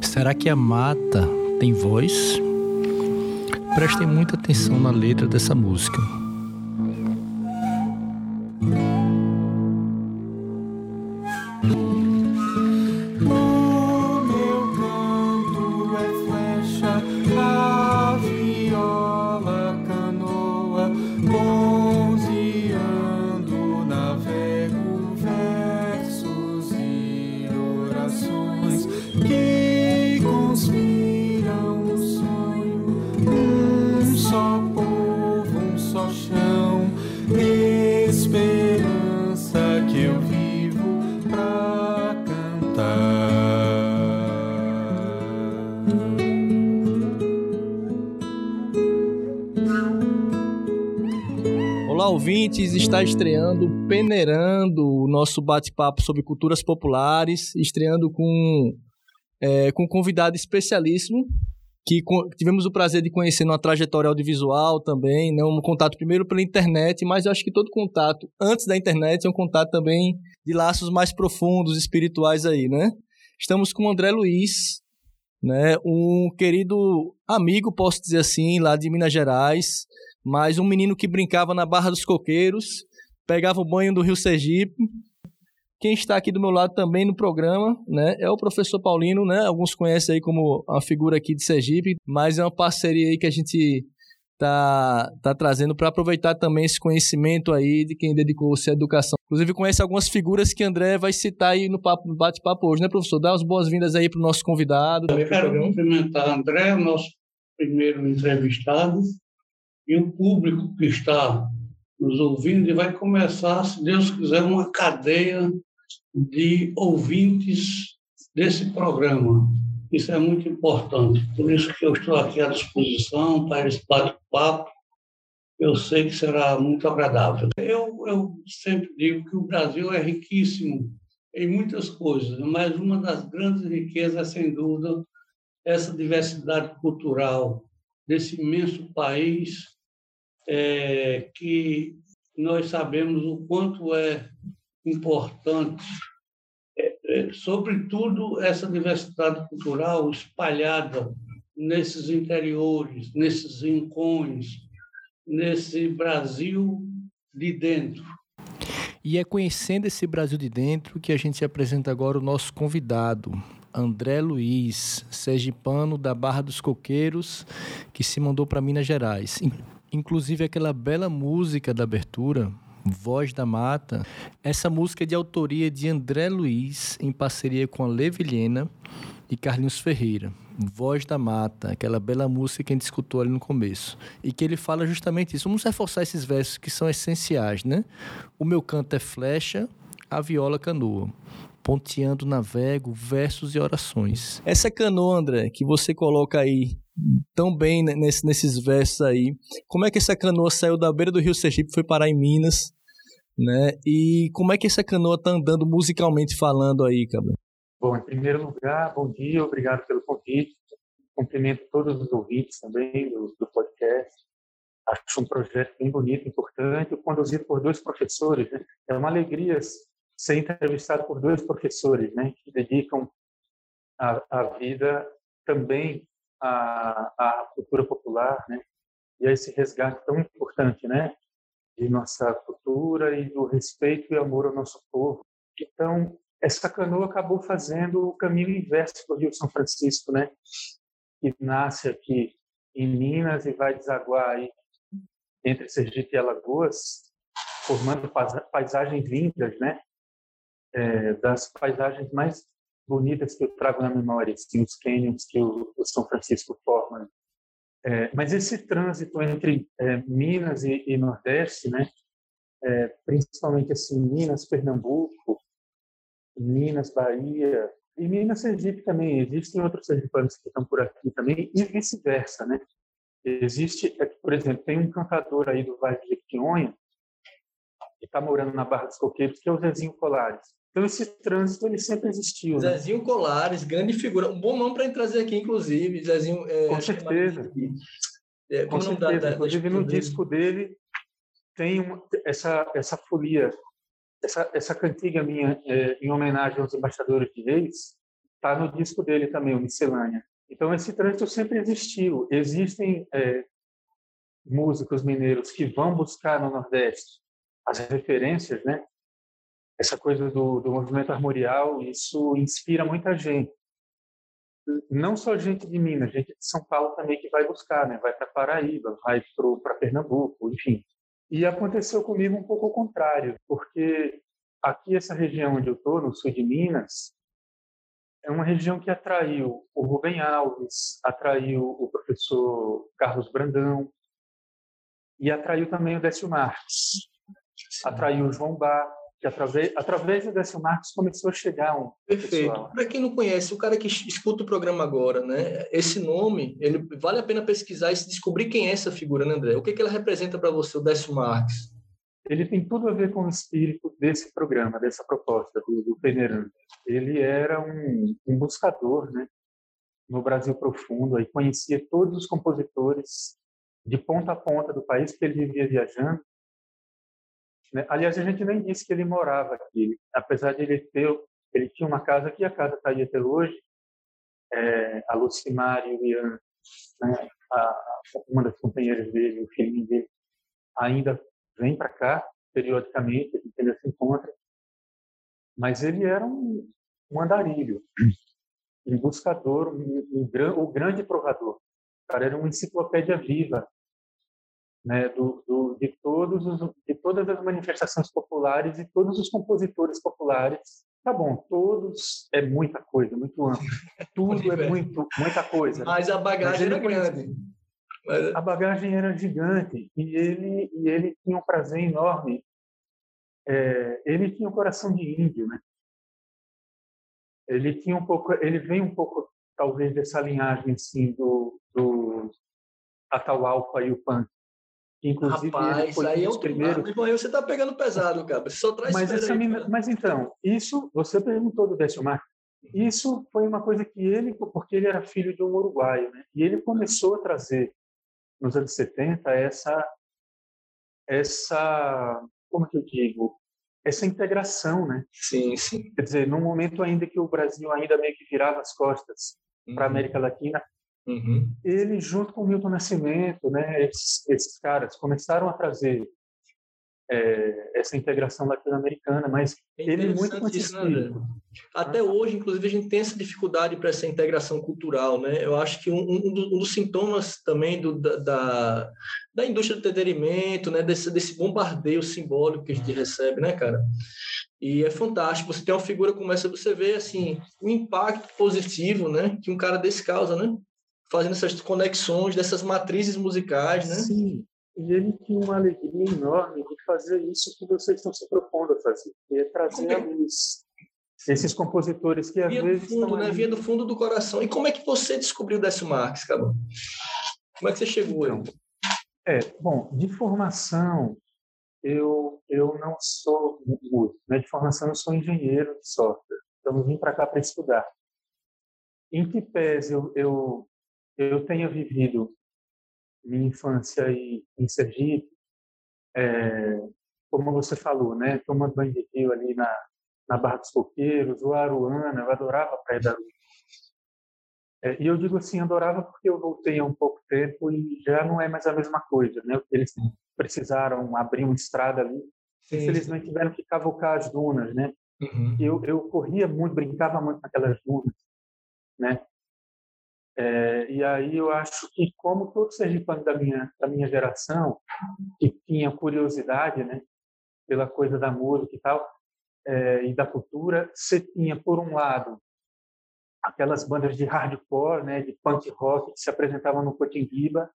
Será que a mata tem voz? Prestem muita atenção na letra dessa música. Estreando, peneirando o nosso bate-papo sobre culturas populares, estreando com, é, com um convidado especialíssimo, que tivemos o prazer de conhecer numa trajetória audiovisual também, né? um contato primeiro pela internet, mas eu acho que todo contato antes da internet é um contato também de laços mais profundos, espirituais aí, né? Estamos com o André Luiz, né? um querido amigo, posso dizer assim, lá de Minas Gerais, mas um menino que brincava na Barra dos Coqueiros, pegava o banho do Rio Sergipe. Quem está aqui do meu lado também no programa, né, é o professor Paulino, né? Alguns conhecem aí como uma figura aqui de Sergipe, mas é uma parceria aí que a gente tá, tá trazendo para aproveitar também esse conhecimento aí de quem dedicou-se à educação. Inclusive conhece algumas figuras que André vai citar aí no papo, bate-papo hoje, né, professor? Dá as boas-vindas aí para o nosso convidado. Eu quero cumprimentar André, nosso primeiro entrevistado, e o público que está nos ouvindo, e vai começar, se Deus quiser, uma cadeia de ouvintes desse programa. Isso é muito importante. Por isso que eu estou aqui à disposição para esse bate-papo. Eu sei que será muito agradável. Eu, eu sempre digo que o Brasil é riquíssimo em muitas coisas, mas uma das grandes riquezas é, sem dúvida, essa diversidade cultural desse imenso país é, que nós sabemos o quanto é importante, é, é, sobretudo essa diversidade cultural espalhada nesses interiores, nesses rincões, nesse Brasil de dentro. E é conhecendo esse Brasil de dentro que a gente apresenta agora o nosso convidado, André Luiz, sergipano da Barra dos Coqueiros, que se mandou para Minas Gerais. Inclusive aquela bela música da abertura, Voz da Mata, essa música é de autoria de André Luiz, em parceria com a Levilhena e Carlinhos Ferreira. Voz da Mata, aquela bela música que a gente escutou ali no começo. E que ele fala justamente isso. Vamos reforçar esses versos que são essenciais, né? O meu canto é flecha, a viola canoa ponteando navego, versos e orações. Essa canoa, André, que você coloca aí tão bem nesse, nesses versos aí, como é que essa canoa saiu da beira do Rio Sergipe foi parar em Minas, né? E como é que essa canoa tá andando musicalmente falando aí, Cabra? Bom, em primeiro lugar, bom dia, obrigado pelo convite. Cumprimento todos os ouvintes também do, do podcast. Acho um projeto bem bonito, importante, conduzido por dois professores. Né? É uma alegria ser entrevistado por dois professores, né, que dedicam a, a vida também à, à cultura popular, né, e a esse resgate tão importante, né, de nossa cultura e do respeito e amor ao nosso povo. Então, essa canoa acabou fazendo o caminho inverso do Rio São Francisco, né, que nasce aqui em Minas e vai desaguar aí entre Sergipe e Alagoas, formando paisagens lindas, né, é, das paisagens mais bonitas que eu trago na memória, assim, os canyons que o, o São Francisco forma. É, mas esse trânsito entre é, Minas e, e, Nordeste, né, é, principalmente assim Minas, Pernambuco, Minas, Bahia e Minas Sergipe também. Existem outros sergipanos que estão por aqui também e vice-versa, né? Existe, é, por exemplo, tem um cantador aí do Vale de Jequitinhonha que está morando na Barra dos Coqueiros, que é o Zezinho Colares. Então, esse trânsito ele sempre existiu. Né? Zezinho Colares, grande figura. Um bom nome para trazer aqui, inclusive. Zezinho. É, Com certeza. É, Com certeza. Da, da, inclusive, no dele. disco dele tem uma, essa, essa folia, essa, essa cantiga minha é, em homenagem aos embaixadores de reis, Está no disco dele também, o Miscelânea. Então, esse trânsito sempre existiu. Existem é, músicos mineiros que vão buscar no Nordeste as referências, né? Essa coisa do, do movimento armorial, isso inspira muita gente. Não só gente de Minas, gente de São Paulo também que vai buscar, né? Vai para Paraíba, vai para Pernambuco, enfim. E aconteceu comigo um pouco o contrário, porque aqui essa região onde eu estou, no sul de Minas, é uma região que atraiu o Rubem Alves, atraiu o professor Carlos Brandão e atraiu também o Décio Marques, atraiu o João Bar, que através, através do Décio Marques começou a chegar um Perfeito. Para quem não conhece, o cara que escuta o programa agora, né? Esse nome, ele vale a pena pesquisar e descobrir quem é essa figura, né, André? O que, que ela representa para você, o Décio Marques? ele tem tudo a ver com o espírito desse programa, dessa proposta do, do Peneirante. Ele era um, um, buscador, né, no Brasil profundo, aí conhecia todos os compositores de ponta a ponta do país que ele vivia viajando. Né? Aliás, a gente nem disse que ele morava aqui, apesar de ele ter, ele tinha uma casa aqui, a casa está aí até hoje. É, a Lucimar e o Ian, né, a, uma das companheiras dele, o filhinho dele, ainda vem para cá periodicamente, ele se encontra. Mas ele era um, um andarilho, um um, um, um, um grande provador. O cara era uma enciclopédia viva né, do, do, de, todos os, de todas as manifestações populares e todos os compositores populares. Tá bom, todos é muita coisa, muito amplo. Tudo é muito, muita coisa. Mas a bagagem era grande. Mas... A bagagem era gigante e ele, e ele tinha um prazer enorme. É, ele tinha um coração de índio, né? Ele tinha um pouco, ele vem um pouco talvez dessa linhagem assim do, do Atahualpa e o Punk. Inclusive, Rapaz, aí é o primeiro. Mas você está pegando pesado, cara. Você só traz mas, essa mina... mas então, isso você perguntou do Décio Marques. Isso foi uma coisa que ele, porque ele era filho de um uruguaio, né? E ele começou a trazer nos anos 70 essa essa como que eu digo essa integração, né? Sim, sim. Quer dizer, num momento ainda que o Brasil ainda meio que virava as costas uhum. para a América Latina, uhum. ele junto com o Milton Nascimento, né? Esses, esses caras começaram a trazer é, essa integração latino-americana, mas é ele é muito consistente. Né, Até hoje, inclusive, a gente tem essa dificuldade para essa integração cultural, né? Eu acho que um, um, dos, um dos, sintomas também do, da, da, da, indústria do entretenimento, né? Desse, desse bombardeio simbólico que a gente recebe, né, cara? E é fantástico. Você tem uma figura como essa, você vê, assim, o impacto positivo, né? Que um cara desse causa, né? Fazendo essas conexões dessas matrizes musicais, né? Sim. E ele tinha uma alegria enorme de fazer isso que vocês estão se propondo a fazer, que é trazer a luz. Esses compositores que às via vezes. Do fundo, né? Via do fundo do coração. E como é que você descobriu Décio Marques, cara? Como é que você chegou então, É, bom, de formação, eu, eu não sou músico, né? De formação, eu sou engenheiro de software. Então, eu vim para cá para estudar. Em que pese eu, eu, eu tenha vivido minha infância aí em Sergipe, é, como você falou, né, tomando banho de rio ali na, na Barra dos Coqueiros, o Aruana, eu adorava a Praia da Luz. É, e eu digo assim, adorava porque eu voltei há um pouco tempo e já não é mais a mesma coisa, né? Eles precisaram abrir uma estrada ali, sim, infelizmente tiveram que cavocar as dunas, né? Uhum. Eu, eu corria muito, brincava muito naquelas dunas, né? É, e aí eu acho que, como todo sergipano da minha, da minha geração, que tinha curiosidade né, pela coisa da música e tal, é, e da cultura, você tinha, por um lado, aquelas bandas de hardcore, né, de punk rock, que se apresentavam no Cotinguiba,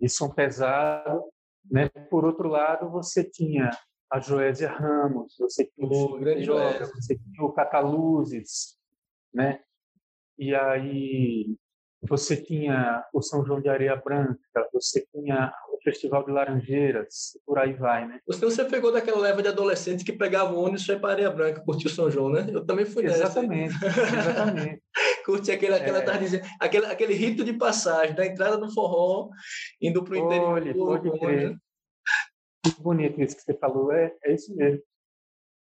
de som pesado. Né? Por outro lado, você tinha a Joésia Ramos, você tinha o, o você tinha o Cataluzes, né? E aí você tinha o São João de Areia Branca, você tinha o Festival de Laranjeiras, por aí vai, né? Você, você pegou daquela leva de adolescentes que pegavam ônibus e ia para Areia Branca, curtir o São João, né? Eu também fui nessa. Exatamente, exatamente. Curti aquele, aquela é. tarde, aquele, aquele rito de passagem, da entrada do forró, indo para o interior. Olha, pode crer. Que bonito isso que você falou, é, é isso mesmo.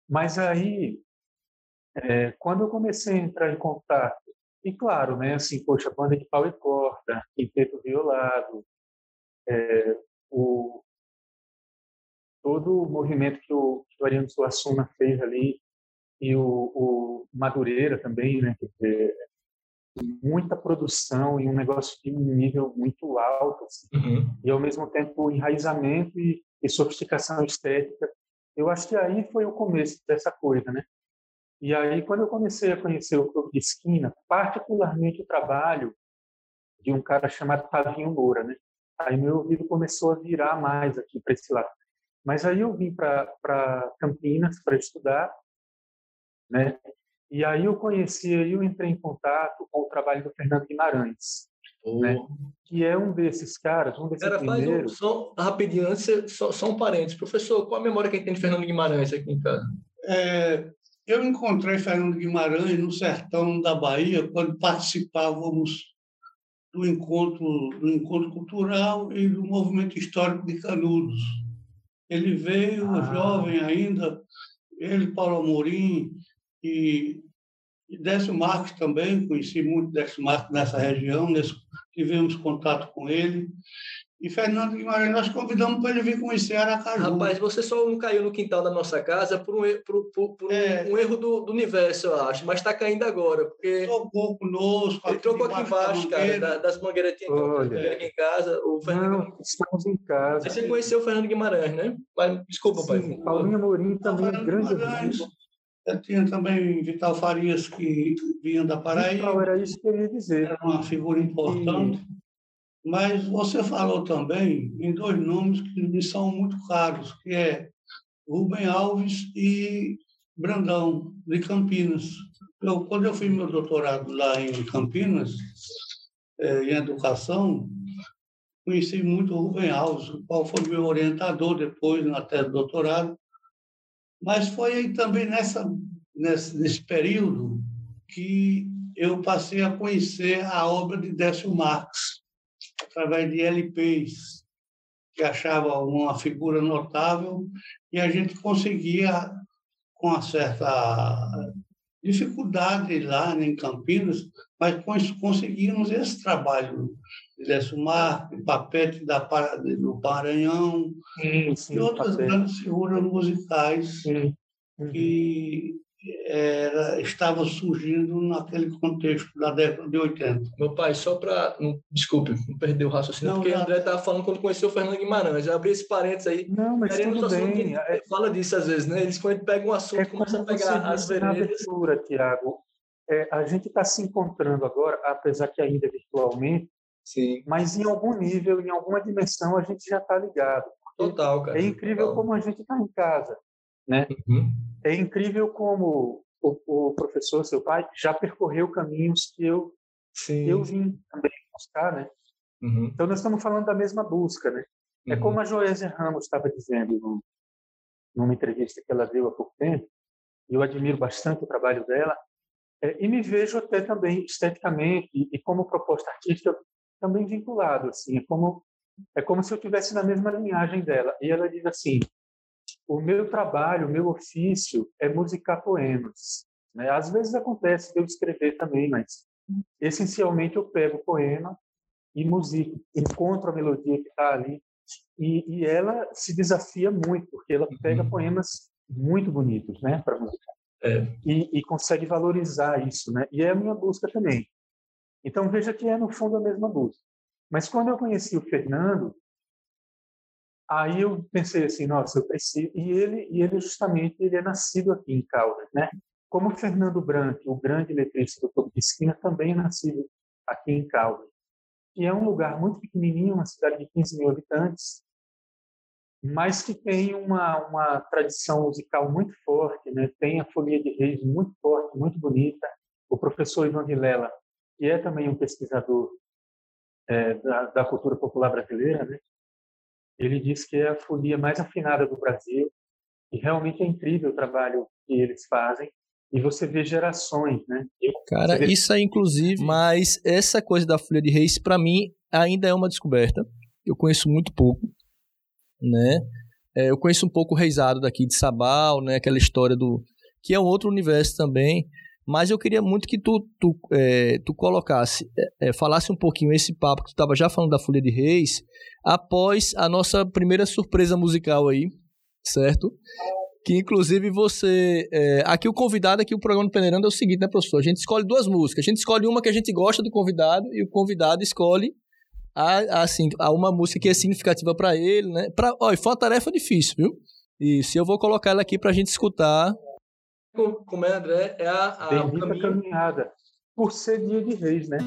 Mas aí, é, quando eu comecei a entrar em contato e claro, né, assim, poxa, banda de pau e corda, quinteto violado, é, o, todo o movimento que o, que o Ariano Suassuna fez ali, e o, o Madureira também, né, dizer, muita produção e um negócio de um nível muito alto, assim, uhum. e ao mesmo tempo enraizamento e, e sofisticação estética. Eu acho que aí foi o começo dessa coisa, né? E aí, quando eu comecei a conhecer o Clube de Esquina, particularmente o trabalho de um cara chamado Tavinho Moura, né? Aí meu ouvido começou a virar mais aqui para esse lado. Mas aí eu vim para Campinas para estudar, né? E aí eu conheci, aí eu entrei em contato com o trabalho do Fernando Guimarães, oh. né? que é um desses caras, um desses Cara, primeiros... faz um, só rapidinho, antes, só, só um parênteses. Professor, qual a memória que a gente tem de Fernando Guimarães aqui em casa? É, eu encontrei Fernando Guimarães no sertão da Bahia, quando participávamos do encontro, do encontro cultural e do movimento histórico de Canudos. Ele veio, ah. jovem ainda, ele, Paulo Amorim e, e Décio Marques também, conheci muito Décio Marques nessa região, nesse, tivemos contato com ele. E Fernando Guimarães, nós convidamos para ele vir conhecer Aracaju. Rapaz, você só não caiu no quintal da nossa casa por um, por, por, por é. um erro do, do, universo, eu acho, mas está caindo agora. Porque trocou conosco. Ele trocou aqui embaixo, cara, da, das mangueiras que tinha aqui em casa. O Fernando não, estamos em casa. Você conheceu o Fernando Guimarães, né? Mas, desculpa, Sim, pai. Paulinho Amorim também, grande amigo. Tinha também Vital Farias, que vinha da Paraíba. Vital, era isso que eu ia dizer. Era uma figura importante. Mas você falou também em dois nomes que me são muito caros, que é Rubem Alves e Brandão, de Campinas. Eu, quando eu fiz meu doutorado lá em Campinas, é, em educação, conheci muito o Rubem Alves, o qual foi meu orientador depois na tese de doutorado. Mas foi também nessa, nesse, nesse período que eu passei a conhecer a obra de Décio Marx através de LPs, que achava uma figura notável, e a gente conseguia, com uma certa dificuldade lá em Campinas, mas conseguimos esse trabalho de Marques, Papete da, do Paranhão, sim, sim, e outras papete. grandes figuras musicais sim. Uhum. que era, estava surgindo naquele contexto da década de 80. Meu pai, só para. Desculpe, não perder o raciocínio, não, porque o André estava falando quando conheceu o Fernando Guimarães. Eu abri esse parênteses aí. Não, mas tudo bem. É... Fala disso às vezes, né? Eles, quando pegam um assunto, é começam a pegar as veredas. Tiago, é, a gente está se encontrando agora, apesar que ainda virtualmente, Sim. mas em algum nível, em alguma dimensão, a gente já está ligado. Total, cara. É incrível total. como a gente está em casa, né? Uhum. É incrível como o, o, professor, seu pai, já percorreu caminhos que eu Sim. eu vim também buscar, né? Uhum. Então nós estamos falando da mesma busca, né? É uhum. É como a Joésia Ramos estava dizendo no, numa entrevista que ela deu há pouco tempo. E eu admiro bastante o trabalho dela é, e me vejo até também esteticamente e, e, como proposta artística também vinculado, assim. É como é como se eu tivesse na mesma linhagem dela. E ela diz assim: o meu trabalho, o meu ofício é musicar poemas. Né? Às vezes acontece de eu escrever também, mas essencialmente eu pego o poema e musico, encontro a melodia que está ali. E, e, ela se desafia muito, porque ela pega uhum. poemas muito bonitos né, para musicar. É. E, e, consegue valorizar isso. Né? E é a minha busca também. Então veja que é, no fundo, a mesma busca. Mas quando eu conheci o Fernando, Aí eu pensei assim, nossa, eu preciso. E ele, e ele justamente, ele é nascido aqui em Caldas, né? Como Fernando Branco, o grande letrista do Topo de Esquina, também é nascido aqui em Caldas. E é um lugar muito pequenininho, uma cidade de 15 mil habitantes, mas que tem uma, uma tradição musical muito forte, né? Tem a Folia de Reis muito forte, muito bonita. O professor Ivan Vilela, que é também um pesquisador é, da, da cultura popular brasileira, né? Ele diz que é a folia mais afinada do Brasil e realmente é incrível o trabalho que eles fazem. E você vê gerações, né? Cara, vê... isso é inclusive, mas essa coisa da Folha de Reis, para mim, ainda é uma descoberta. Eu conheço muito pouco, né? É, eu conheço um pouco o Reisado daqui de Sabal, né? Aquela história do... Que é um outro universo também. Mas eu queria muito que tu, tu, é, tu colocasse, é, é falasse um pouquinho esse papo que tu estava já falando da Folha de Reis, após a nossa primeira surpresa musical aí, certo? Que inclusive você. É, aqui o convidado, aqui o programa do Peneirando é o seguinte, né, professor? A gente escolhe duas músicas. A gente escolhe uma que a gente gosta do convidado e o convidado escolhe a, assim, a uma música que é significativa para ele, né? Pra, ó, foi uma tarefa difícil, viu? E se eu vou colocar ela aqui para a gente escutar como é, André, é a, a Bendita caminho... caminhada. Por ser dia de reis, né?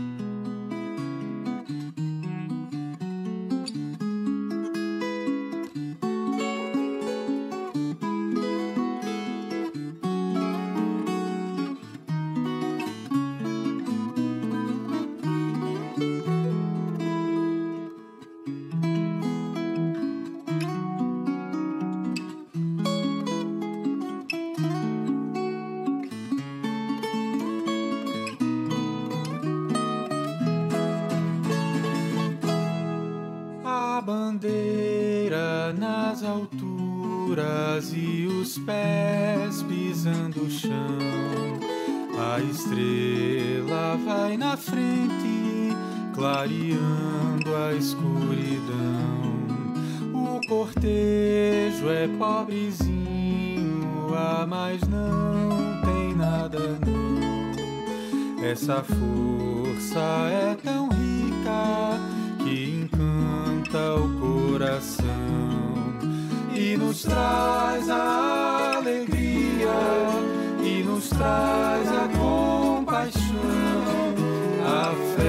Essa força é tão rica que encanta o coração e nos traz a alegria e nos traz a compaixão, a fé.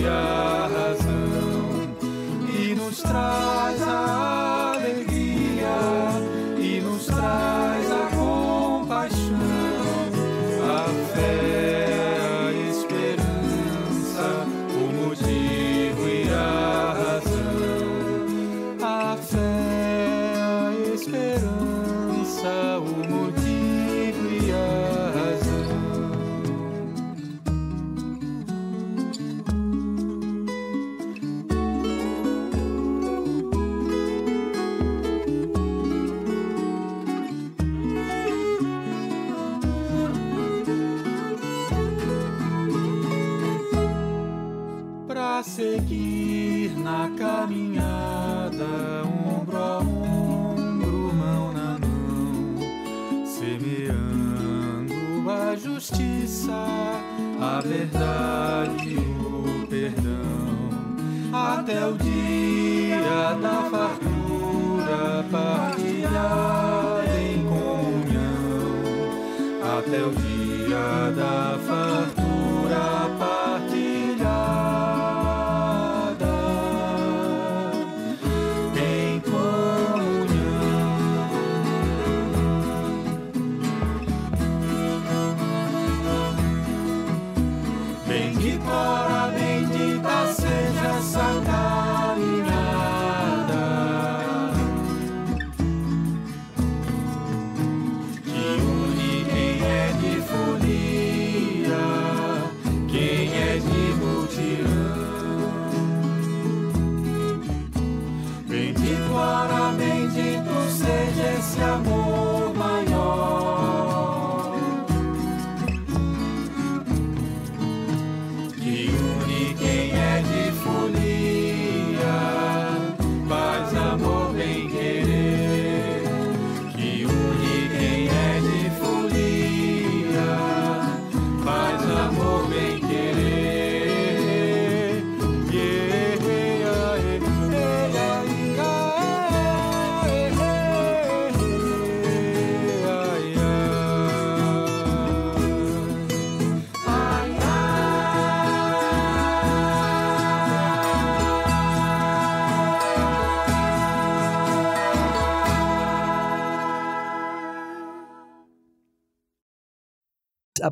verdade e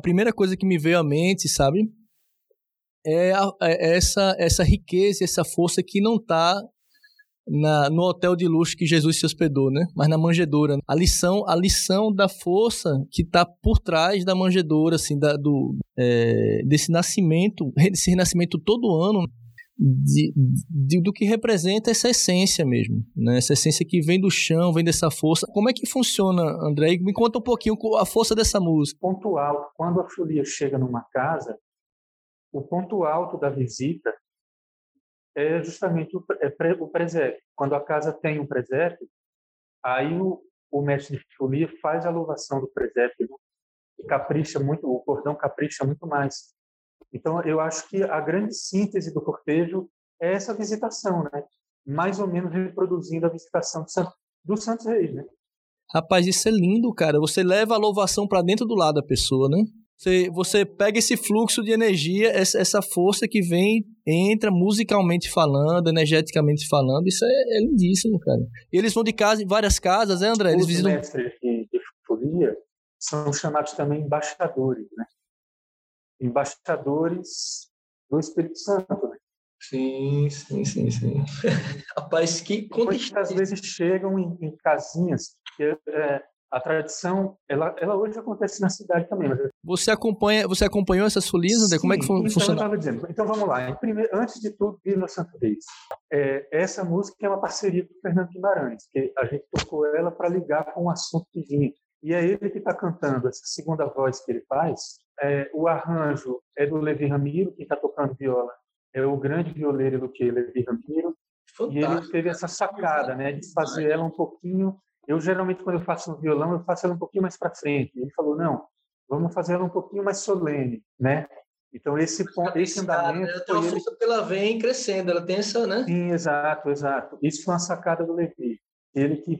primeira coisa que me veio à mente, sabe, é, a, é essa, essa riqueza, essa força que não está no hotel de luxo que Jesus se hospedou, né? Mas na manjedoura. A lição, a lição da força que está por trás da manjedoura, assim, da, do, é, desse nascimento, desse renascimento todo ano de, de, do que representa essa essência mesmo, né? Essa essência que vem do chão, vem dessa força. Como é que funciona, André? Me conta um pouquinho a força dessa música. Ponto alto. Quando a folia chega numa casa, o ponto alto da visita é justamente o, é o presépio. Quando a casa tem um presépio, aí o, o mestre de folia faz a louvação do presépio né? e capricha muito, o cordão capricha muito mais. Então, eu acho que a grande síntese do cortejo é essa visitação, né? Mais ou menos reproduzindo a visitação do, Santo, do Santos Reis, né? Rapaz, isso é lindo, cara. Você leva a louvação para dentro do lado da pessoa, né? Você, você pega esse fluxo de energia, essa, essa força que vem, entra musicalmente falando, energeticamente falando. Isso é, é lindíssimo, cara. E eles vão de casa em várias casas, né, André? Eles Os visitam... mestres de, de folia são chamados também embaixadores, né? Embaixadores do Espírito Santo. Né? Sim, sim, sim, sim. Rapaz, que Muitas vezes chegam em, em casinhas que é, a tradição, ela, ela hoje acontece na cidade também. Mas... Você acompanha, você acompanhou essas folias, André? Como é que então, funciona? Eu dizendo. Então vamos lá. Primeiro, antes de tudo, Vila Santo Reis. É, essa música é uma parceria com o Fernando Guimarães, que a gente tocou ela para ligar com um assunto que vinha. E é ele que está cantando essa segunda voz que ele faz. É, o arranjo é do Levi Ramiro, quem está tocando viola é o grande violeiro do que Levi Ramiro. Fantástico. E ele teve essa sacada, né, de fazer ela um pouquinho. Eu geralmente quando eu faço no violão eu faço ela um pouquinho mais para frente. Ele falou não, vamos fazer ela um pouquinho mais solene, né? Então esse ponto, esse andamento ela tem uma força ele... pela vem crescendo, ela tem essa, né? Sim, exato, exato. Isso foi uma sacada do Levi, ele que,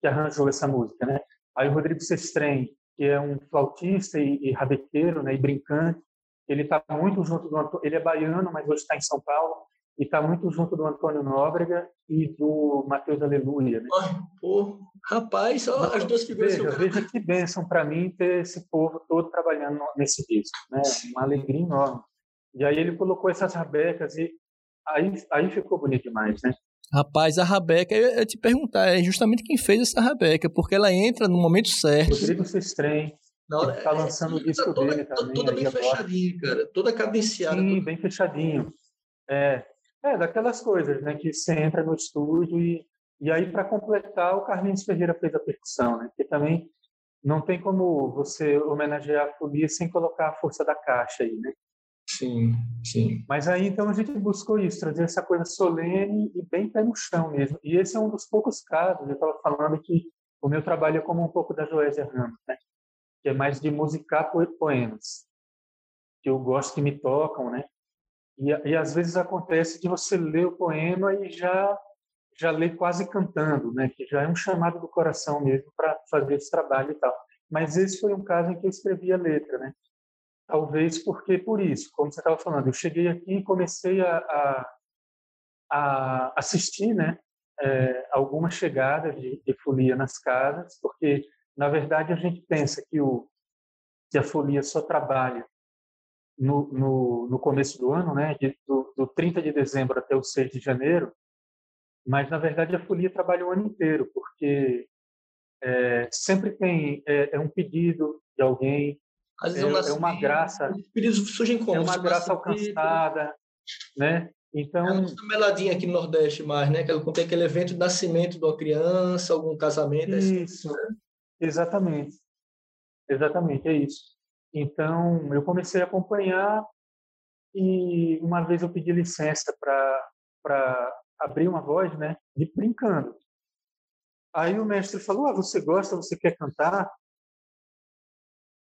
que arranjou essa música, né? Aí o Rodrigo Sestrem, que é um flautista e, e rabequeiro, né, e brincante, ele está muito junto do ele é baiano, mas hoje está em São Paulo, e está muito junto do Antônio Nóbrega e do Matheus Aleluia. Né? Ai, pô, rapaz, só as duas figuras veja, que veja que bênção para mim ter esse povo todo trabalhando nesse disco, né? Uma alegria enorme. E aí ele colocou essas rabecas e aí, aí ficou bonito demais, né? Rapaz, a Rabeca, eu ia te perguntar, é justamente quem fez essa Rabeca, porque ela entra no momento certo. Rodrigo Sestrem, ele está lançando é, o disco toda, dele também. Toda bem fechadinha, cara, toda cadenciada. Sim, bem fechadinho. É, é, daquelas coisas, né, que você entra no estúdio e, e aí, para completar, o Carlinhos Ferreira fez a percussão, né, que também não tem como você homenagear a folia sem colocar a força da caixa aí, né? Sim, sim. Mas aí então a gente buscou isso, trazer essa coisa solene e bem pé no chão mesmo. E esse é um dos poucos casos, eu estava falando que o meu trabalho é como um pouco da Joésia Ramos, né? que é mais de musicar poemas, que eu gosto que me tocam, né? E, e às vezes acontece de você ler o poema e já já ler quase cantando, né? Que já é um chamado do coração mesmo para fazer esse trabalho e tal. Mas esse foi um caso em que eu escrevi a letra, né? Talvez porque por isso, como você estava falando, eu cheguei aqui e comecei a, a, a assistir, né, é, algumas chegadas de, de, folia nas casas, porque na verdade a gente pensa que o que a folia só trabalha no, no, no começo do ano, né, de, do, do 30 de dezembro até o 6 de janeiro, mas na verdade a folia trabalha o ano inteiro, porque é, sempre tem é, é um pedido de alguém às vezes é, é uma graça. Os pedidos surgem como? É uma graça alcançada, né? Então, é uma meladinha aqui no Nordeste mais, né? Que tem aquele evento de nascimento de uma criança, algum casamento. É isso, né? exatamente. Exatamente, é isso. Então, eu comecei a acompanhar e uma vez eu pedi licença para abrir uma voz, né? De brincando. Aí o mestre falou: ah, você gosta, você quer cantar?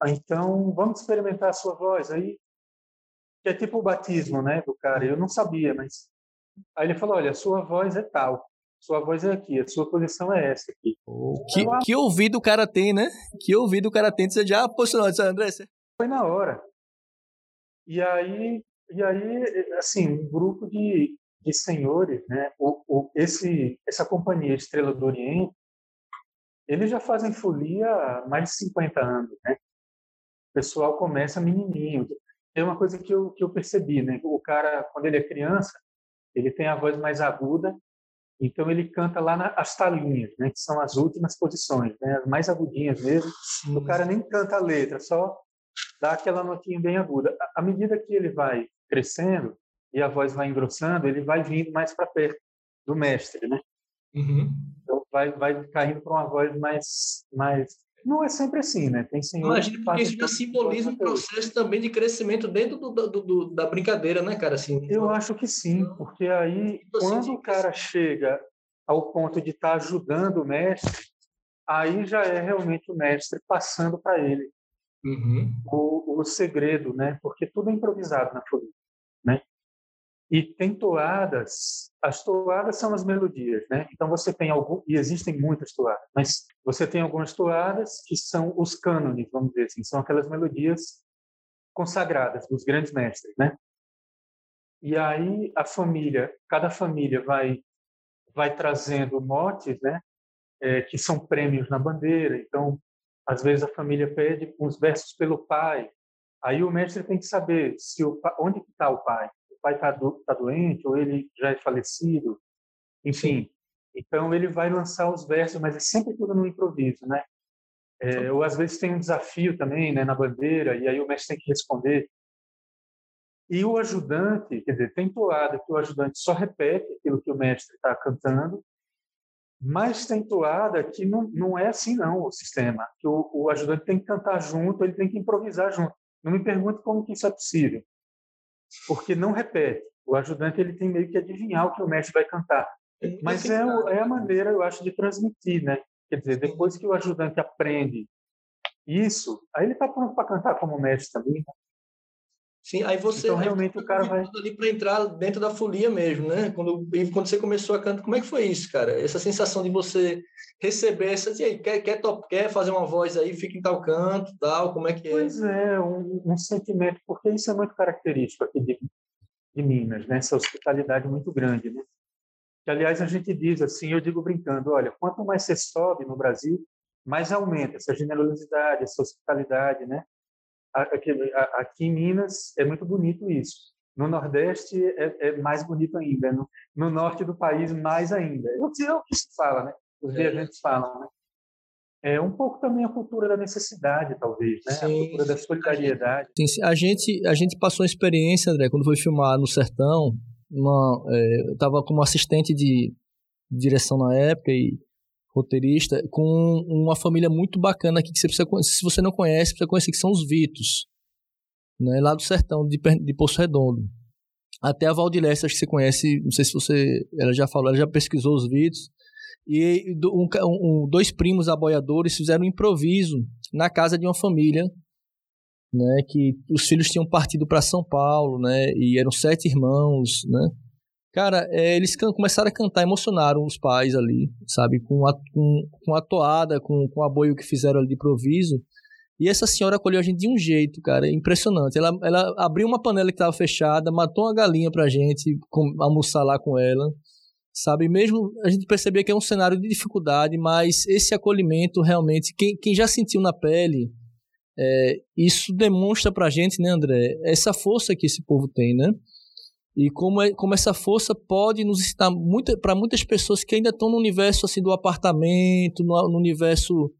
Ah, então, vamos experimentar a sua voz. Aí, que é tipo o batismo, né, do cara. Eu não sabia, mas... Aí ele falou, olha, a sua voz é tal. Sua voz é aqui, a sua posição é essa aqui. Que, então, que ouvido o cara tem, né? Que ouvido o cara tem. Você já posicionou, disse, André? Foi na hora. E aí, e aí assim, um grupo de, de senhores, né? O, o, esse, essa companhia Estrela do Oriente, eles já fazem folia há mais de 50 anos, né? Pessoal começa menininho. É uma coisa que eu, que eu percebi, né? O cara, quando ele é criança, ele tem a voz mais aguda, então ele canta lá nas talinhas, né? Que são as últimas posições, né? As mais agudinhas mesmo. Sim. O cara nem canta a letra, só dá aquela notinha bem aguda. À medida que ele vai crescendo, e a voz vai engrossando, ele vai vindo mais para perto do mestre, né? Uhum. Então vai, vai caindo para uma voz mais, mais. Não é sempre assim, né? Tem senhores Imagina, porque isso já simboliza um processo também de crescimento dentro do, do, do, da brincadeira, né, cara? Assim, Eu acho que sim, porque aí, quando o cara chega ao ponto de estar tá ajudando o mestre, aí já é realmente o mestre passando para ele uhum. o, o segredo, né? Porque tudo é improvisado na folia? E tem toadas, as toadas são as melodias, né? Então você tem algum, e existem muitas toadas, mas você tem algumas toadas que são os cânones, vamos dizer assim, são aquelas melodias consagradas dos grandes mestres, né? E aí a família, cada família vai vai trazendo motes, né? É, que são prêmios na bandeira. Então, às vezes a família pede uns versos pelo pai. Aí o mestre tem que saber se o onde está o pai pai está do, tá doente ou ele já é falecido, enfim. Então ele vai lançar os versos, mas é sempre tudo no improviso, né? É, ou às vezes tem um desafio também, né, na bandeira, e aí o mestre tem que responder. E o ajudante, quer dizer, tem toada que o ajudante só repete aquilo que o mestre está cantando, mas tem toada que não, não é assim não o sistema, que o, o ajudante tem que cantar junto, ele tem que improvisar junto. Não me pergunte como que isso é possível porque não repete. O ajudante ele tem meio que adivinhar o que o mestre vai cantar. Mas é, é a maneira, eu acho, de transmitir, né? Quer dizer, depois que o ajudante aprende isso, aí ele está pronto para cantar como mestre também. Né? Sim, aí você então, realmente o cara vai ali para entrar dentro da folia mesmo, né? Quando quando você começou a cantar, como é que foi isso, cara? Essa sensação de você receber essa, e aí, quer quer, top, quer fazer uma voz aí, fica em tal canto, tal, como é que é? Pois é, um, um sentimento, porque isso é muito característico aqui de, de Minas, né? Essa hospitalidade muito grande, né? Que aliás a gente diz assim, eu digo brincando, olha, quanto mais você sobe no Brasil, mais aumenta essa generosidade, essa hospitalidade, né? Aqui, aqui em Minas é muito bonito isso. No Nordeste é, é mais bonito ainda. No, no, norte do país, mais ainda. É o que se fala, né? Os é. viajantes falam, né? É um pouco também a cultura da necessidade, talvez, né? Sim, a cultura da solidariedade. Sim, a gente, a gente passou uma experiência, André, quando foi filmar no Sertão. Uma, é, eu estava como assistente de direção na época e roteirista, com uma família muito bacana aqui que você precisa se você não conhece, precisa conhecer que são os Vitos, né, lá do sertão de, de Poço Redondo. Até a Valdileste, acho que você conhece, não sei se você, ela já falou, ela já pesquisou os Vitos. E um, um, dois primos aboiadores fizeram um improviso na casa de uma família, né, que os filhos tinham partido para São Paulo, né, e eram sete irmãos, né, Cara, é, eles começaram a cantar, emocionaram os pais ali, sabe? Com a, com, com a toada, com, com o apoio que fizeram ali de improviso. E essa senhora acolheu a gente de um jeito, cara, impressionante. Ela, ela abriu uma panela que estava fechada, matou uma galinha pra gente com, almoçar lá com ela, sabe? Mesmo a gente percebia que é um cenário de dificuldade, mas esse acolhimento realmente, quem, quem já sentiu na pele, é, isso demonstra pra gente, né, André, essa força que esse povo tem, né? E como, é, como essa força pode nos ensinar para muitas pessoas que ainda estão no universo assim do apartamento, no, no universo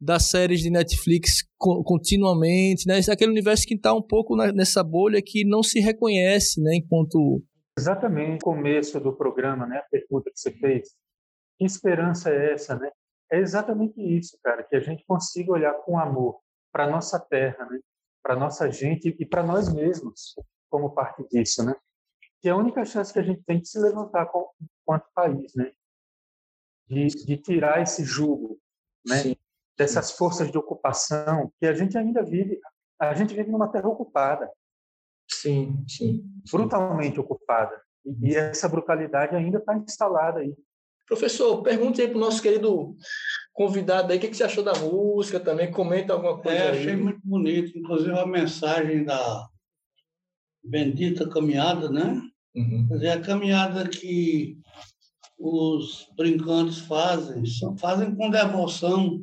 das séries de Netflix co continuamente, né? Aquele universo que está um pouco na, nessa bolha que não se reconhece, né? Enquanto exatamente o começo do programa, né? A pergunta que você fez, que esperança é essa, né? É exatamente isso, cara, que a gente consiga olhar com amor para nossa terra, né? Para nossa gente e para nós mesmos como parte disso, né? Que é a única chance que a gente tem de se levantar quanto país, né? De, de tirar esse jugo, né? Sim. Dessas forças de ocupação que a gente ainda vive. A gente vive numa terra ocupada. Sim, sim. Brutalmente ocupada. E, e essa brutalidade ainda está instalada aí. Professor, pergunte aí para o nosso querido convidado aí, o que, que você achou da música também? Comenta alguma coisa é, achei muito bonito, inclusive a mensagem da, bendita caminhada, né? Uhum. Quer dizer, a caminhada que os brincantes fazem, fazem com devoção,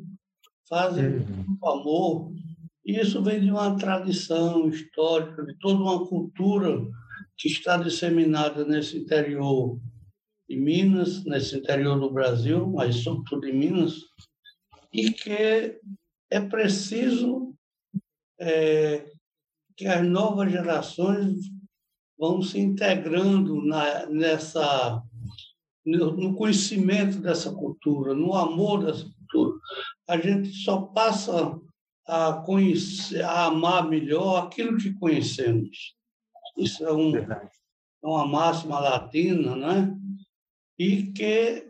fazem uhum. com amor. E isso vem de uma tradição histórica, de toda uma cultura que está disseminada nesse interior de Minas, nesse interior do Brasil, mas sobretudo em Minas, e que é preciso é, que as novas gerações vão se integrando na, nessa no conhecimento dessa cultura, no amor dessa cultura. A gente só passa a conhecer, a amar melhor aquilo que conhecemos. Isso é, um, é uma máxima latina, né? E que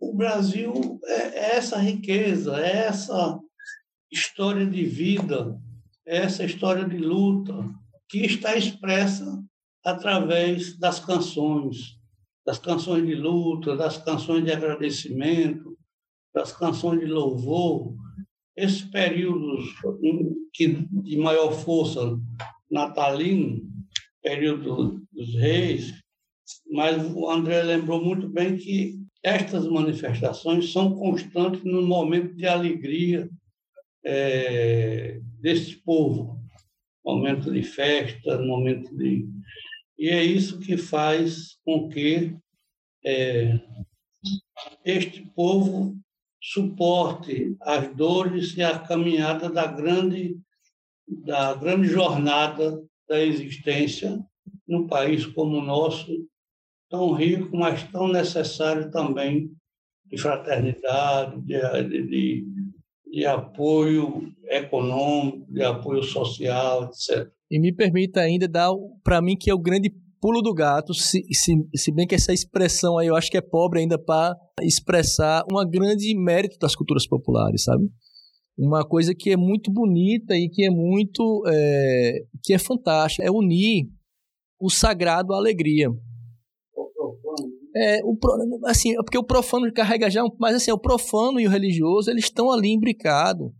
o Brasil é, é essa riqueza, é essa história de vida, essa história de luta que está expressa através das canções, das canções de luta, das canções de agradecimento, das canções de louvor. Esses períodos de maior força natalino, período dos reis, mas o André lembrou muito bem que estas manifestações são constantes no momento de alegria é, desse povo, momento de festa, momento de e é isso que faz com que é, este povo suporte as dores e a caminhada da grande da grande jornada da existência num país como o nosso, tão rico, mas tão necessário também de fraternidade, de, de, de apoio econômico, de apoio social, etc. E me permita ainda dar, para mim, que é o grande pulo do gato, se, se, se bem que essa expressão aí eu acho que é pobre ainda para expressar um grande mérito das culturas populares, sabe? Uma coisa que é muito bonita e que é muito. É, que é fantástica, é unir o sagrado à alegria. É, o, assim, é porque o profano carrega já, mas assim, o profano e o religioso, eles estão ali imbricados.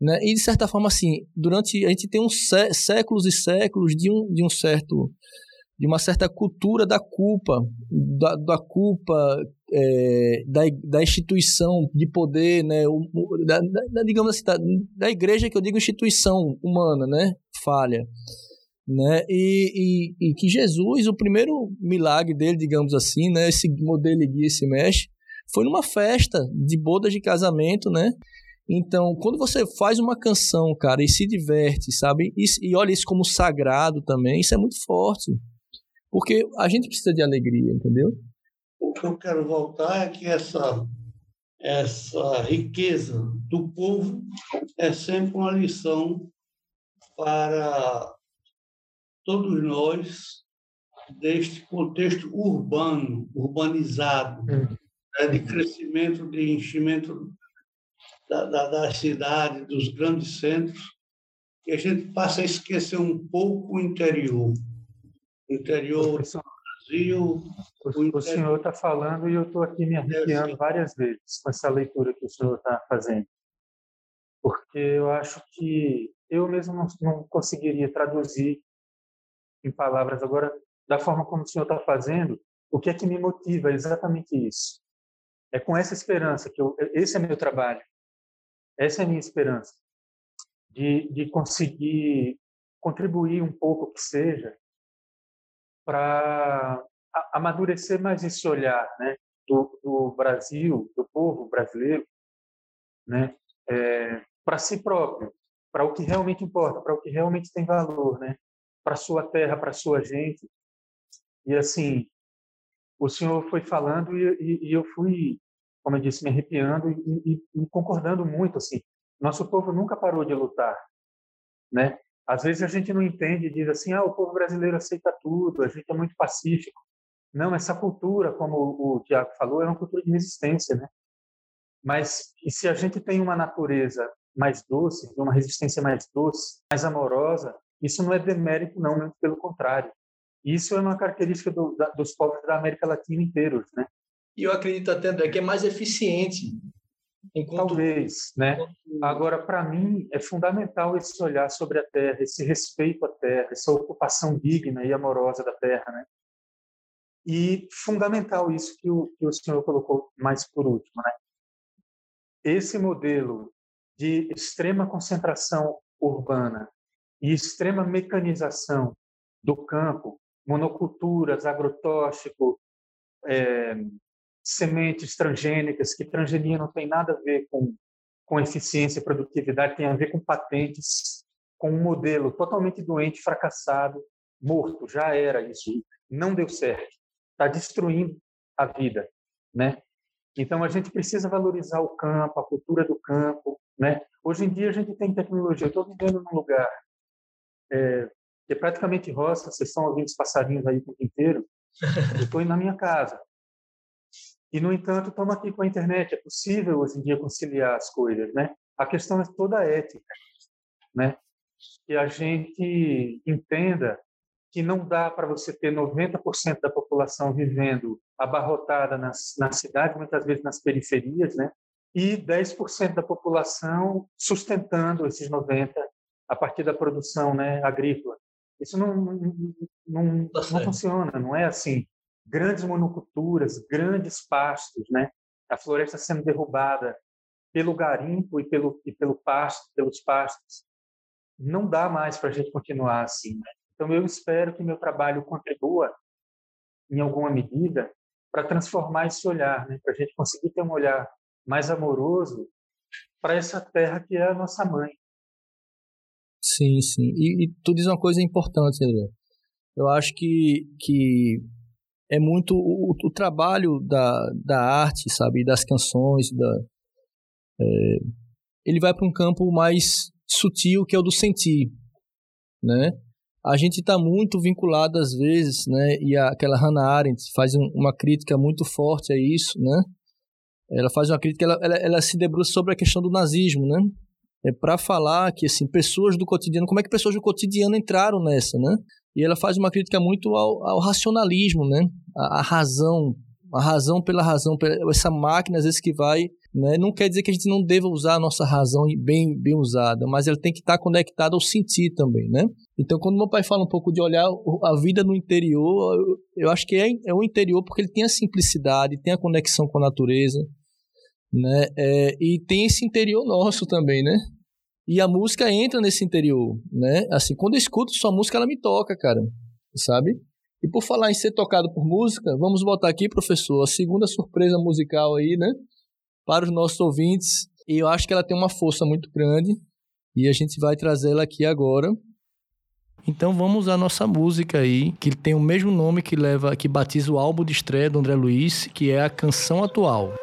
Né? E, de certa forma, assim, durante. A gente tem uns séculos e séculos de um, de um certo. de uma certa cultura da culpa, da, da culpa é, da, da instituição de poder, né? O, da, da, digamos assim, da, da igreja que eu digo instituição humana, né? Falha. Né? E, e, e, que Jesus, o primeiro milagre dele, digamos assim, né? Esse modelo guia se mexe, foi numa festa de bodas de casamento, né? Então, quando você faz uma canção, cara, e se diverte, sabe? E, e olha isso como sagrado também, isso é muito forte. Porque a gente precisa de alegria, entendeu? O que eu quero voltar é que essa, essa riqueza do povo é sempre uma lição para todos nós deste contexto urbano, urbanizado, hum. né, de crescimento, de enchimento da, da, das cidades, dos grandes centros, que a gente passa a esquecer um pouco o interior. O interior do Brasil. O, o, o senhor está falando e eu estou aqui me arrepiando é, várias vezes com essa leitura que o senhor está fazendo. Porque eu acho que eu mesmo não, não conseguiria traduzir em palavras agora, da forma como o senhor está fazendo, o que é que me motiva é exatamente isso. É com essa esperança que eu, esse é meu trabalho. Essa é a minha esperança, de, de conseguir contribuir um pouco que seja para amadurecer mais esse olhar né, do, do Brasil, do povo brasileiro, né, é, para si próprio, para o que realmente importa, para o que realmente tem valor, né, para sua terra, para sua gente. E assim, o senhor foi falando e, e, e eu fui como eu disse, me arrepiando e, e, e, concordando muito assim. Nosso povo nunca parou de lutar, né? Às vezes a gente não entende, diz assim, ah, o povo brasileiro aceita tudo, a gente é muito pacífico. Não, essa cultura, como o Tiago falou, é uma cultura de resistência, né? Mas e se a gente tem uma natureza mais doce, uma resistência mais doce, mais amorosa, isso não é demérito, não, muito pelo contrário. Isso é uma característica do, da, dos povos da América Latina inteiros, né? e eu acredito até, André, que é mais eficiente. Enquanto... Talvez, né? Agora, para mim, é fundamental esse olhar sobre a terra, esse respeito à terra, essa ocupação digna e amorosa da terra, né? E fundamental isso que o, que o senhor colocou mais por último, né? Esse modelo de extrema concentração urbana e extrema mecanização do campo, monoculturas, agrotóxico, é, sementes transgênicas, que transgenia não tem nada a ver com, com eficiência e produtividade, tem a ver com patentes, com um modelo totalmente doente, fracassado, morto, já era isso, não deu certo, está destruindo a vida, né? Então a gente precisa valorizar o campo, a cultura do campo, né? Hoje em dia a gente tem tecnologia. Estou vivendo num lugar é, é praticamente roça. Vocês estão ouvindo os passarinhos aí o tempo inteiro. Eu estou na minha casa. E no entanto estamos aqui com a internet. É possível hoje em dia conciliar as coisas, né? A questão é toda ética, né? Que a gente entenda que não dá para você ter 90% da população vivendo abarrotada nas, nas cidades, muitas vezes nas periferias, né? e 10% da população sustentando esses 90% a partir da produção né, agrícola. Isso não, não, não, tá não funciona, não é assim. Grandes monoculturas, grandes pastos, né? a floresta sendo derrubada pelo garimpo e pelo, e pelo pasto, pelos pastos. Não dá mais para a gente continuar assim. Né? Então, eu espero que meu trabalho contribua, em alguma medida, para transformar esse olhar, né? para a gente conseguir ter um olhar mais amoroso para essa terra que é a nossa mãe. Sim, sim. E, e tu diz uma coisa importante, André. Eu acho que, que é muito o, o trabalho da, da arte, sabe, das canções, da, é, ele vai para um campo mais sutil, que é o do sentir, né? a gente está muito vinculado às vezes, né? E aquela Hannah Arendt faz um, uma crítica muito forte a isso, né? Ela faz uma crítica, ela, ela, ela se debruça sobre a questão do nazismo, né? É para falar que assim pessoas do cotidiano, como é que pessoas do cotidiano entraram nessa, né? E ela faz uma crítica muito ao, ao racionalismo, né? A, a razão, a razão pela razão, pela, essa máquina às vezes que vai né? Não quer dizer que a gente não deva usar a nossa razão bem, bem usada, mas ela tem que estar conectada ao sentir também, né? Então, quando meu pai fala um pouco de olhar a vida no interior, eu, eu acho que é, é o interior porque ele tem a simplicidade, tem a conexão com a natureza, né? É, e tem esse interior nosso também, né? E a música entra nesse interior, né? Assim, quando eu escuto sua música, ela me toca, cara, sabe? E por falar em ser tocado por música, vamos botar aqui, professor, a segunda surpresa musical aí, né? para os nossos ouvintes. E eu acho que ela tem uma força muito grande e a gente vai trazê-la aqui agora. Então vamos à nossa música aí, que tem o mesmo nome que leva, que batiza o álbum de estreia do André Luiz, que é a canção atual.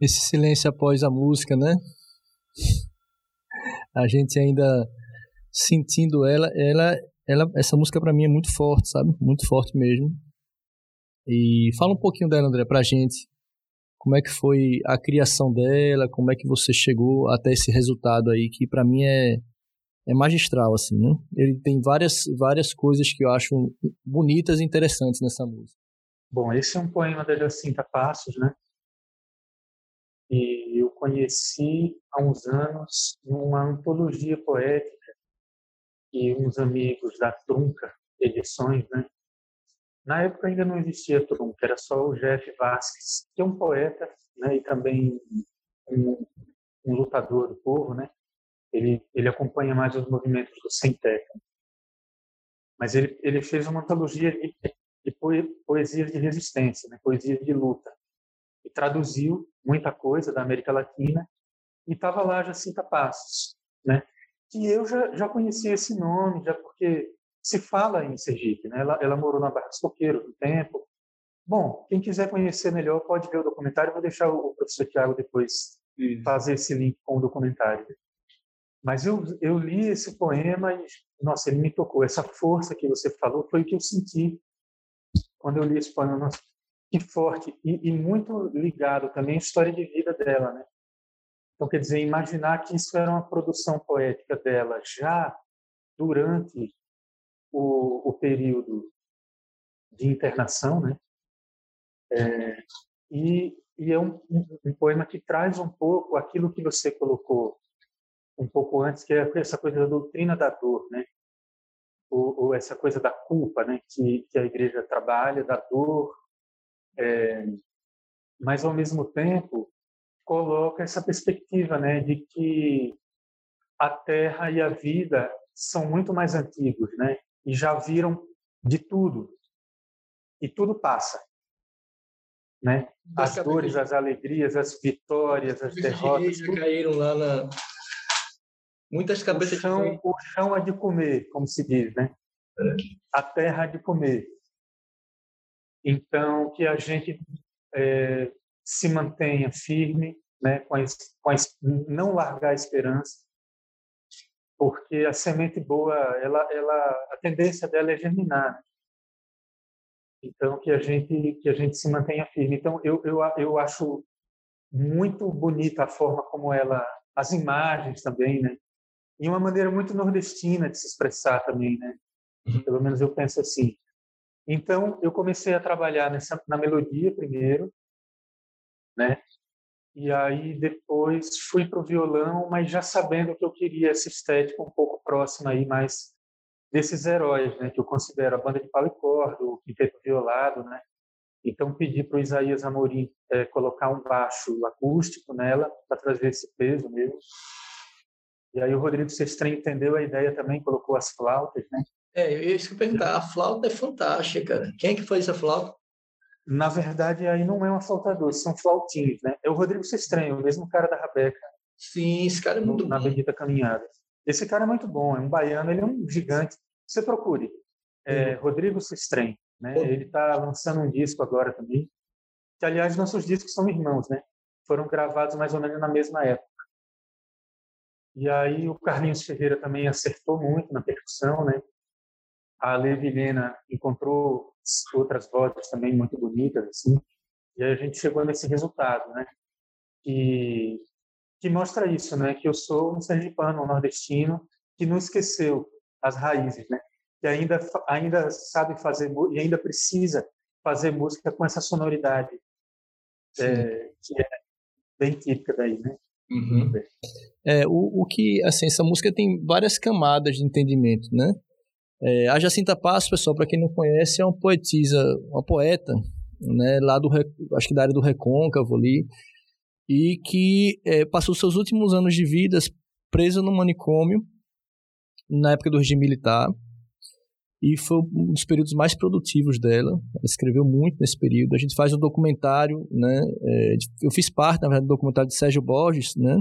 Esse silêncio após a música, né? A gente ainda sentindo ela, ela, ela essa música para mim é muito forte, sabe? Muito forte mesmo. E fala um pouquinho dela, André, pra gente. Como é que foi a criação dela? Como é que você chegou até esse resultado aí que para mim é é magistral assim, né? Ele tem várias várias coisas que eu acho bonitas e interessantes nessa música. Bom, esse é um poema da Jacinta Passos, né? E eu conheci há uns anos numa antologia poética que uns amigos da Trunca Edições, né? Na época ainda não existia Trunca, era só o Jeff Vasques, que é um poeta, né? E também um, um lutador do povo, né? Ele ele acompanha mais os movimentos do sem teca. Mas ele ele fez uma antologia de, de poesias de resistência, né? Poesias de luta e traduziu muita coisa da América Latina e estava lá Jacinta Passos, né? Que eu já, já conhecia esse nome, já porque se fala em Sergipe, né? Ela, ela morou na Barra dos Coqueiros um tempo. Bom, quem quiser conhecer melhor pode ver o documentário. Vou deixar o, professor Tiago depois Isso. fazer esse link com o documentário. Mas eu, eu li esse poema e, nossa, ele me tocou. Essa força que você falou foi o que eu senti quando eu li esse poema. Nossa, que forte e, e, muito ligado também à história de vida dela, né? Então, quer dizer, imaginar que isso era uma produção poética dela já durante o, o período de internação, né? É, e, e, é um, um, poema que traz um pouco aquilo que você colocou um pouco antes, que é essa coisa da doutrina da dor, né? Ou, ou essa coisa da culpa, né? Que, que a igreja trabalha, da dor, é, mas ao mesmo tempo coloca essa perspectiva, né, de que a Terra e a vida são muito mais antigos, né, e já viram de tudo e tudo passa, né? As dores, as alegrias, as vitórias, as derrotas, já caíram lá na muitas cabeças. O chão, o chão é de comer, como se diz, né? É. A terra é de comer. Então, que a gente é, se mantenha firme, né, com a, com a, não largar a esperança, porque a semente boa, ela, ela, a tendência dela é germinar. Então, que a gente que a gente se mantenha firme. Então, eu, eu, eu acho muito bonita a forma como ela, as imagens também, né? E uma maneira muito nordestina de se expressar também, né? Uhum. Pelo menos eu penso assim. Então, eu comecei a trabalhar nessa, na melodia primeiro, né? E aí depois fui para o violão, mas já sabendo que eu queria essa estética um pouco próxima aí, mais desses heróis, né? Que eu considero a banda de pau e corda, o quinteto violado, né? Então pedi para o Isaías Amorim é, colocar um baixo acústico nela para trazer esse peso mesmo. E aí o Rodrigo Sestrem entendeu a ideia também, colocou as flautas, né? É, eu ia te perguntar, a flauta é fantástica, cara. Quem é que faz essa flauta? Na verdade, aí não é uma flauta doce, são flautinhos, né? É o Rodrigo Sestranho, o mesmo cara da Rabeca. Sim, esse cara é muito no, bom. Na Bendita Caminhada. Esse cara é muito bom, é um baiano, ele é um gigante. Você procure. É, uhum. Rodrigo Sestranho, né? Uhum. Ele está lançando um disco agora também. Que, aliás, nossos discos são irmãos, né? Foram gravados mais ou menos na mesma época. E aí o Carlinhos Ferreira também acertou muito na percussão, né? A Levilena encontrou outras vozes também muito bonitas, assim, e a gente chegou nesse resultado, né? Que, que mostra isso, né? Que eu sou um sergipano, um nordestino, que não esqueceu as raízes, né? Que ainda, ainda sabe fazer, e ainda precisa fazer música com essa sonoridade, é, que é bem típica daí, né? Uhum. É, o, o que, assim, essa música tem várias camadas de entendimento, né? É, a Jacinta Passos, pessoal, para quem não conhece, é uma poetisa, uma poeta, né, lá do, acho que da área do Recôncavo ali, e que é, passou seus últimos anos de vida presa no manicômio, na época do regime militar, e foi um dos períodos mais produtivos dela. Ela escreveu muito nesse período. A gente faz um documentário, né? É, eu fiz parte, na verdade, do documentário de Sérgio Borges, né?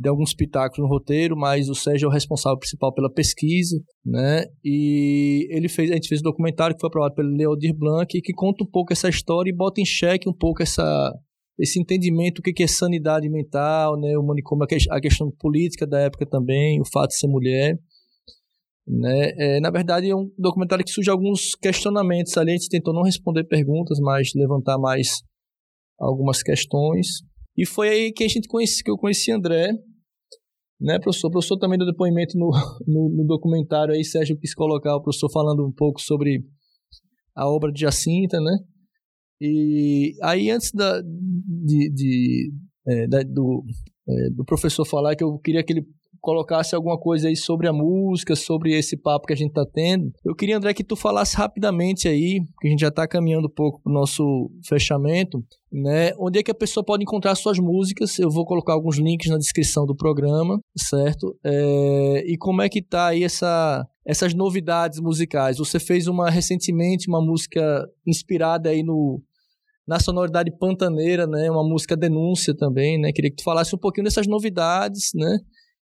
De alguns pitacos no roteiro, mas o Sérgio é o responsável principal pela pesquisa, né? E ele fez, a gente fez um documentário que foi aprovado pelo Leodir Blanc que conta um pouco essa história e bota em xeque um pouco essa esse entendimento do que é sanidade mental, né? O manicômio, a questão política da época também, o fato de ser mulher. Né? É, na verdade, é um documentário que surge alguns questionamentos ali. A gente tentou não responder perguntas, mas levantar mais algumas questões. E foi aí que a gente conhece, que eu conheci André, né, professor? O professor também deu depoimento no, no, no, documentário aí, Sérgio quis colocar o professor falando um pouco sobre a obra de Jacinta, né? E aí, antes da, de, de é, da, do, é, do professor falar, que eu queria que ele colocasse alguma coisa aí sobre a música, sobre esse papo que a gente tá tendo. Eu queria, André, que tu falasse rapidamente aí, que a gente já tá caminhando um pouco pro nosso fechamento, né? Onde é que a pessoa pode encontrar suas músicas? Eu vou colocar alguns links na descrição do programa, certo? É... E como é que tá aí essa, essas novidades musicais? Você fez uma recentemente uma música inspirada aí no na sonoridade pantaneira, né? Uma música denúncia também, né? Queria que tu falasse um pouquinho dessas novidades, né?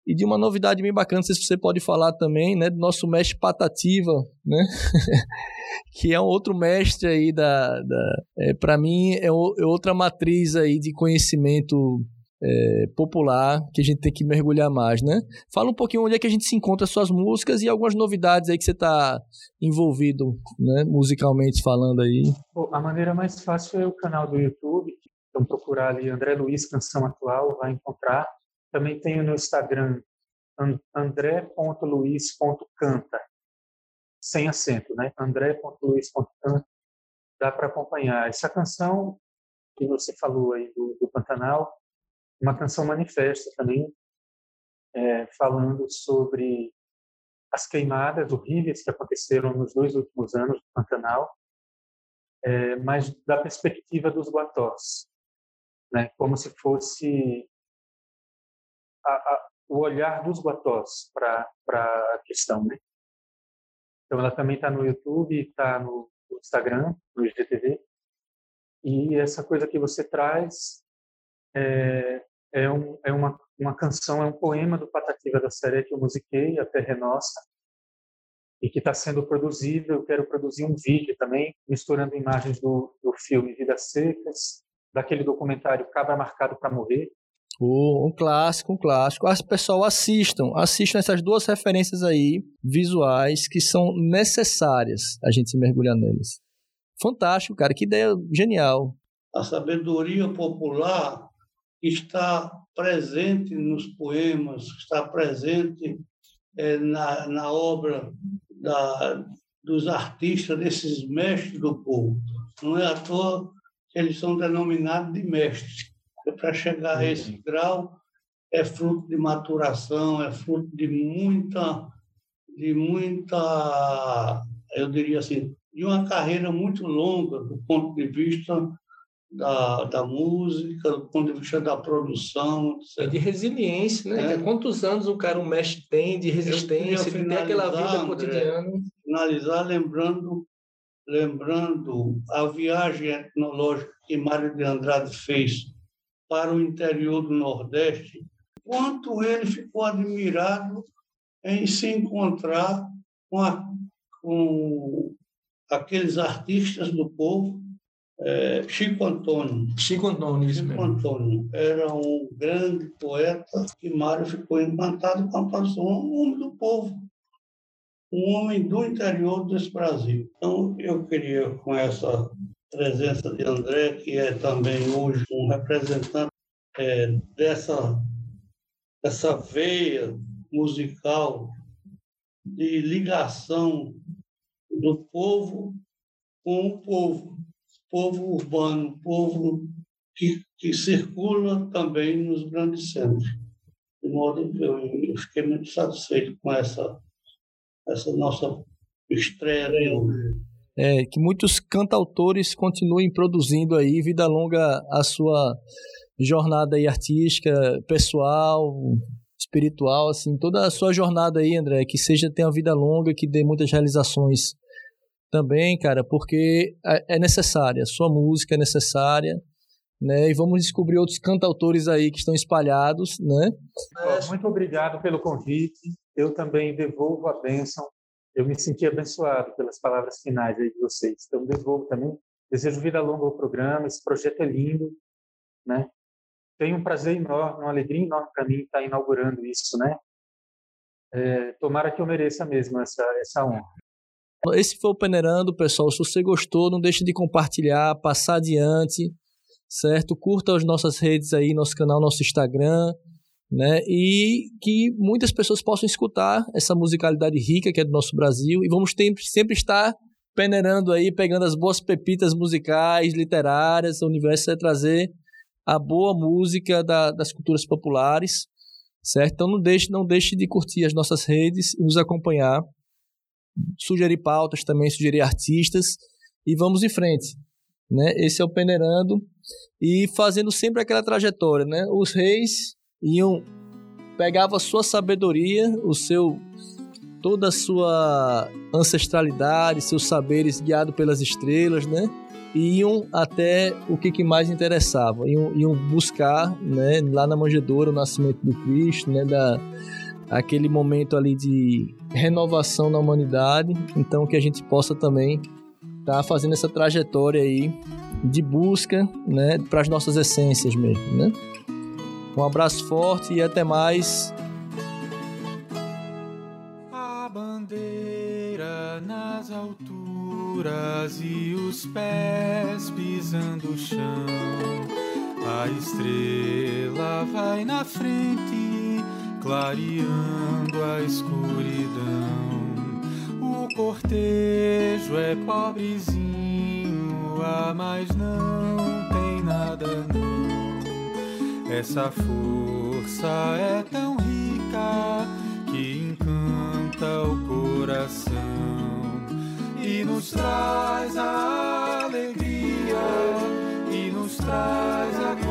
E de uma novidade bem bacana, não sei se você pode falar também, né, do nosso mestre Patativa, né? que é um outro mestre aí da, da é, para mim é, o, é, outra matriz aí de conhecimento é, popular que a gente tem que mergulhar mais, né? Fala um pouquinho onde é que a gente se encontra suas músicas e algumas novidades aí que você está envolvido, né, musicalmente falando aí. A maneira mais fácil é o canal do YouTube, então procurar ali André Luiz Canção Atual, vai encontrar também tenho no Instagram andré.luiz.canta, sem acento, né? andré.luiz.canta. Dá para acompanhar. Essa canção que você falou aí do, do Pantanal, uma canção manifesta também, é, falando sobre as queimadas horríveis que aconteceram nos dois últimos anos do Pantanal, é, mas da perspectiva dos guatós, né? como se fosse a, a, o olhar dos guatós para a questão, né? Então, ela também está no YouTube, está no, no Instagram, no IGTV. E essa coisa que você traz é, é, um, é uma, uma canção, é um poema do Patativa da Série que eu musiquei, A Terra é Nossa, e que está sendo produzido. Eu quero produzir um vídeo também, misturando imagens do, do filme Vidas Secas, daquele documentário Cabra Marcado para Morrer, um clássico, um clássico. As pessoal assistam, assistam essas duas referências aí visuais que são necessárias a gente se mergulhar neles. Fantástico, cara, que ideia genial. A sabedoria popular está presente nos poemas, está presente é, na, na obra da, dos artistas, desses mestres do povo. Não é à toa que eles são denominados de mestres para chegar a esse grau é fruto de maturação, é fruto de muita, de muita, eu diria assim, de uma carreira muito longa do ponto de vista da, da música, do ponto de vista da produção. É de resiliência, né? É. Quantos anos um cara, um mestre tem de resistência, de ter aquela vida cotidiana? Finalizar lembrando, lembrando a viagem etnológica que Mário de Andrade fez para o interior do Nordeste, quanto ele ficou admirado em se encontrar com, a, com aqueles artistas do povo. É, Chico Antônio. Chico Antônio, isso Chico mesmo. Antônio era um grande poeta que Mário ficou encantado com a canção, um homem do povo, um homem do interior desse Brasil. Então, eu queria, com essa presença de André, que é também hoje um representante é, dessa, dessa veia musical de ligação do povo com o povo, povo urbano, povo que, que circula também nos grandes centros. De modo que eu, fiquei muito satisfeito com essa, essa nossa estreia de hoje. É, que muitos cantautores continuem produzindo aí, vida longa a sua jornada aí artística, pessoal, espiritual, assim, toda a sua jornada aí, André, que seja tenha uma vida longa, que dê muitas realizações também, cara, porque é, necessária, sua música é necessária, né? E vamos descobrir outros cantautores aí que estão espalhados, né? Muito obrigado pelo convite. Eu também devolvo a bênção. Eu me senti abençoado pelas palavras finais aí de vocês. Então devolvo também. Desejo vida longa ao programa. Esse projeto é lindo, né? Tenho um prazer enorme, uma alegria enorme para mim estar inaugurando isso, né? É, tomara que eu mereça mesmo essa essa honra. Esse foi o Peneirando, pessoal. Se você gostou, não deixe de compartilhar, passar adiante certo? Curta as nossas redes aí, nosso canal, nosso Instagram, né? E que muitas pessoas possam escutar essa musicalidade rica que é do nosso Brasil e vamos sempre, sempre estar peneirando aí, pegando as boas pepitas musicais, literárias, o universo é trazer a boa música da, das culturas populares, certo? Então não deixe, não deixe de curtir as nossas redes e nos acompanhar, sugerir pautas também, sugerir artistas e vamos em frente né? Esse é o peneirando e fazendo sempre aquela trajetória, né? Os reis iam pegavam a sua sabedoria, o seu toda a sua ancestralidade, seus saberes guiados pelas estrelas, né? E iam até o que, que mais interessava, iam, iam buscar, né, lá na manjedoura o nascimento do Cristo, né, da aquele momento ali de renovação na humanidade, então que a gente possa também tá fazendo essa trajetória aí de busca, né, para as nossas essências mesmo, né? Um abraço forte e até mais. A bandeira nas alturas e os pés pisando o chão. A estrela vai na frente, clareando a escuridão cortejo é pobrezinho, ah, mas não tem nada não. Essa força é tão rica que encanta o coração e nos traz a alegria e nos traz a.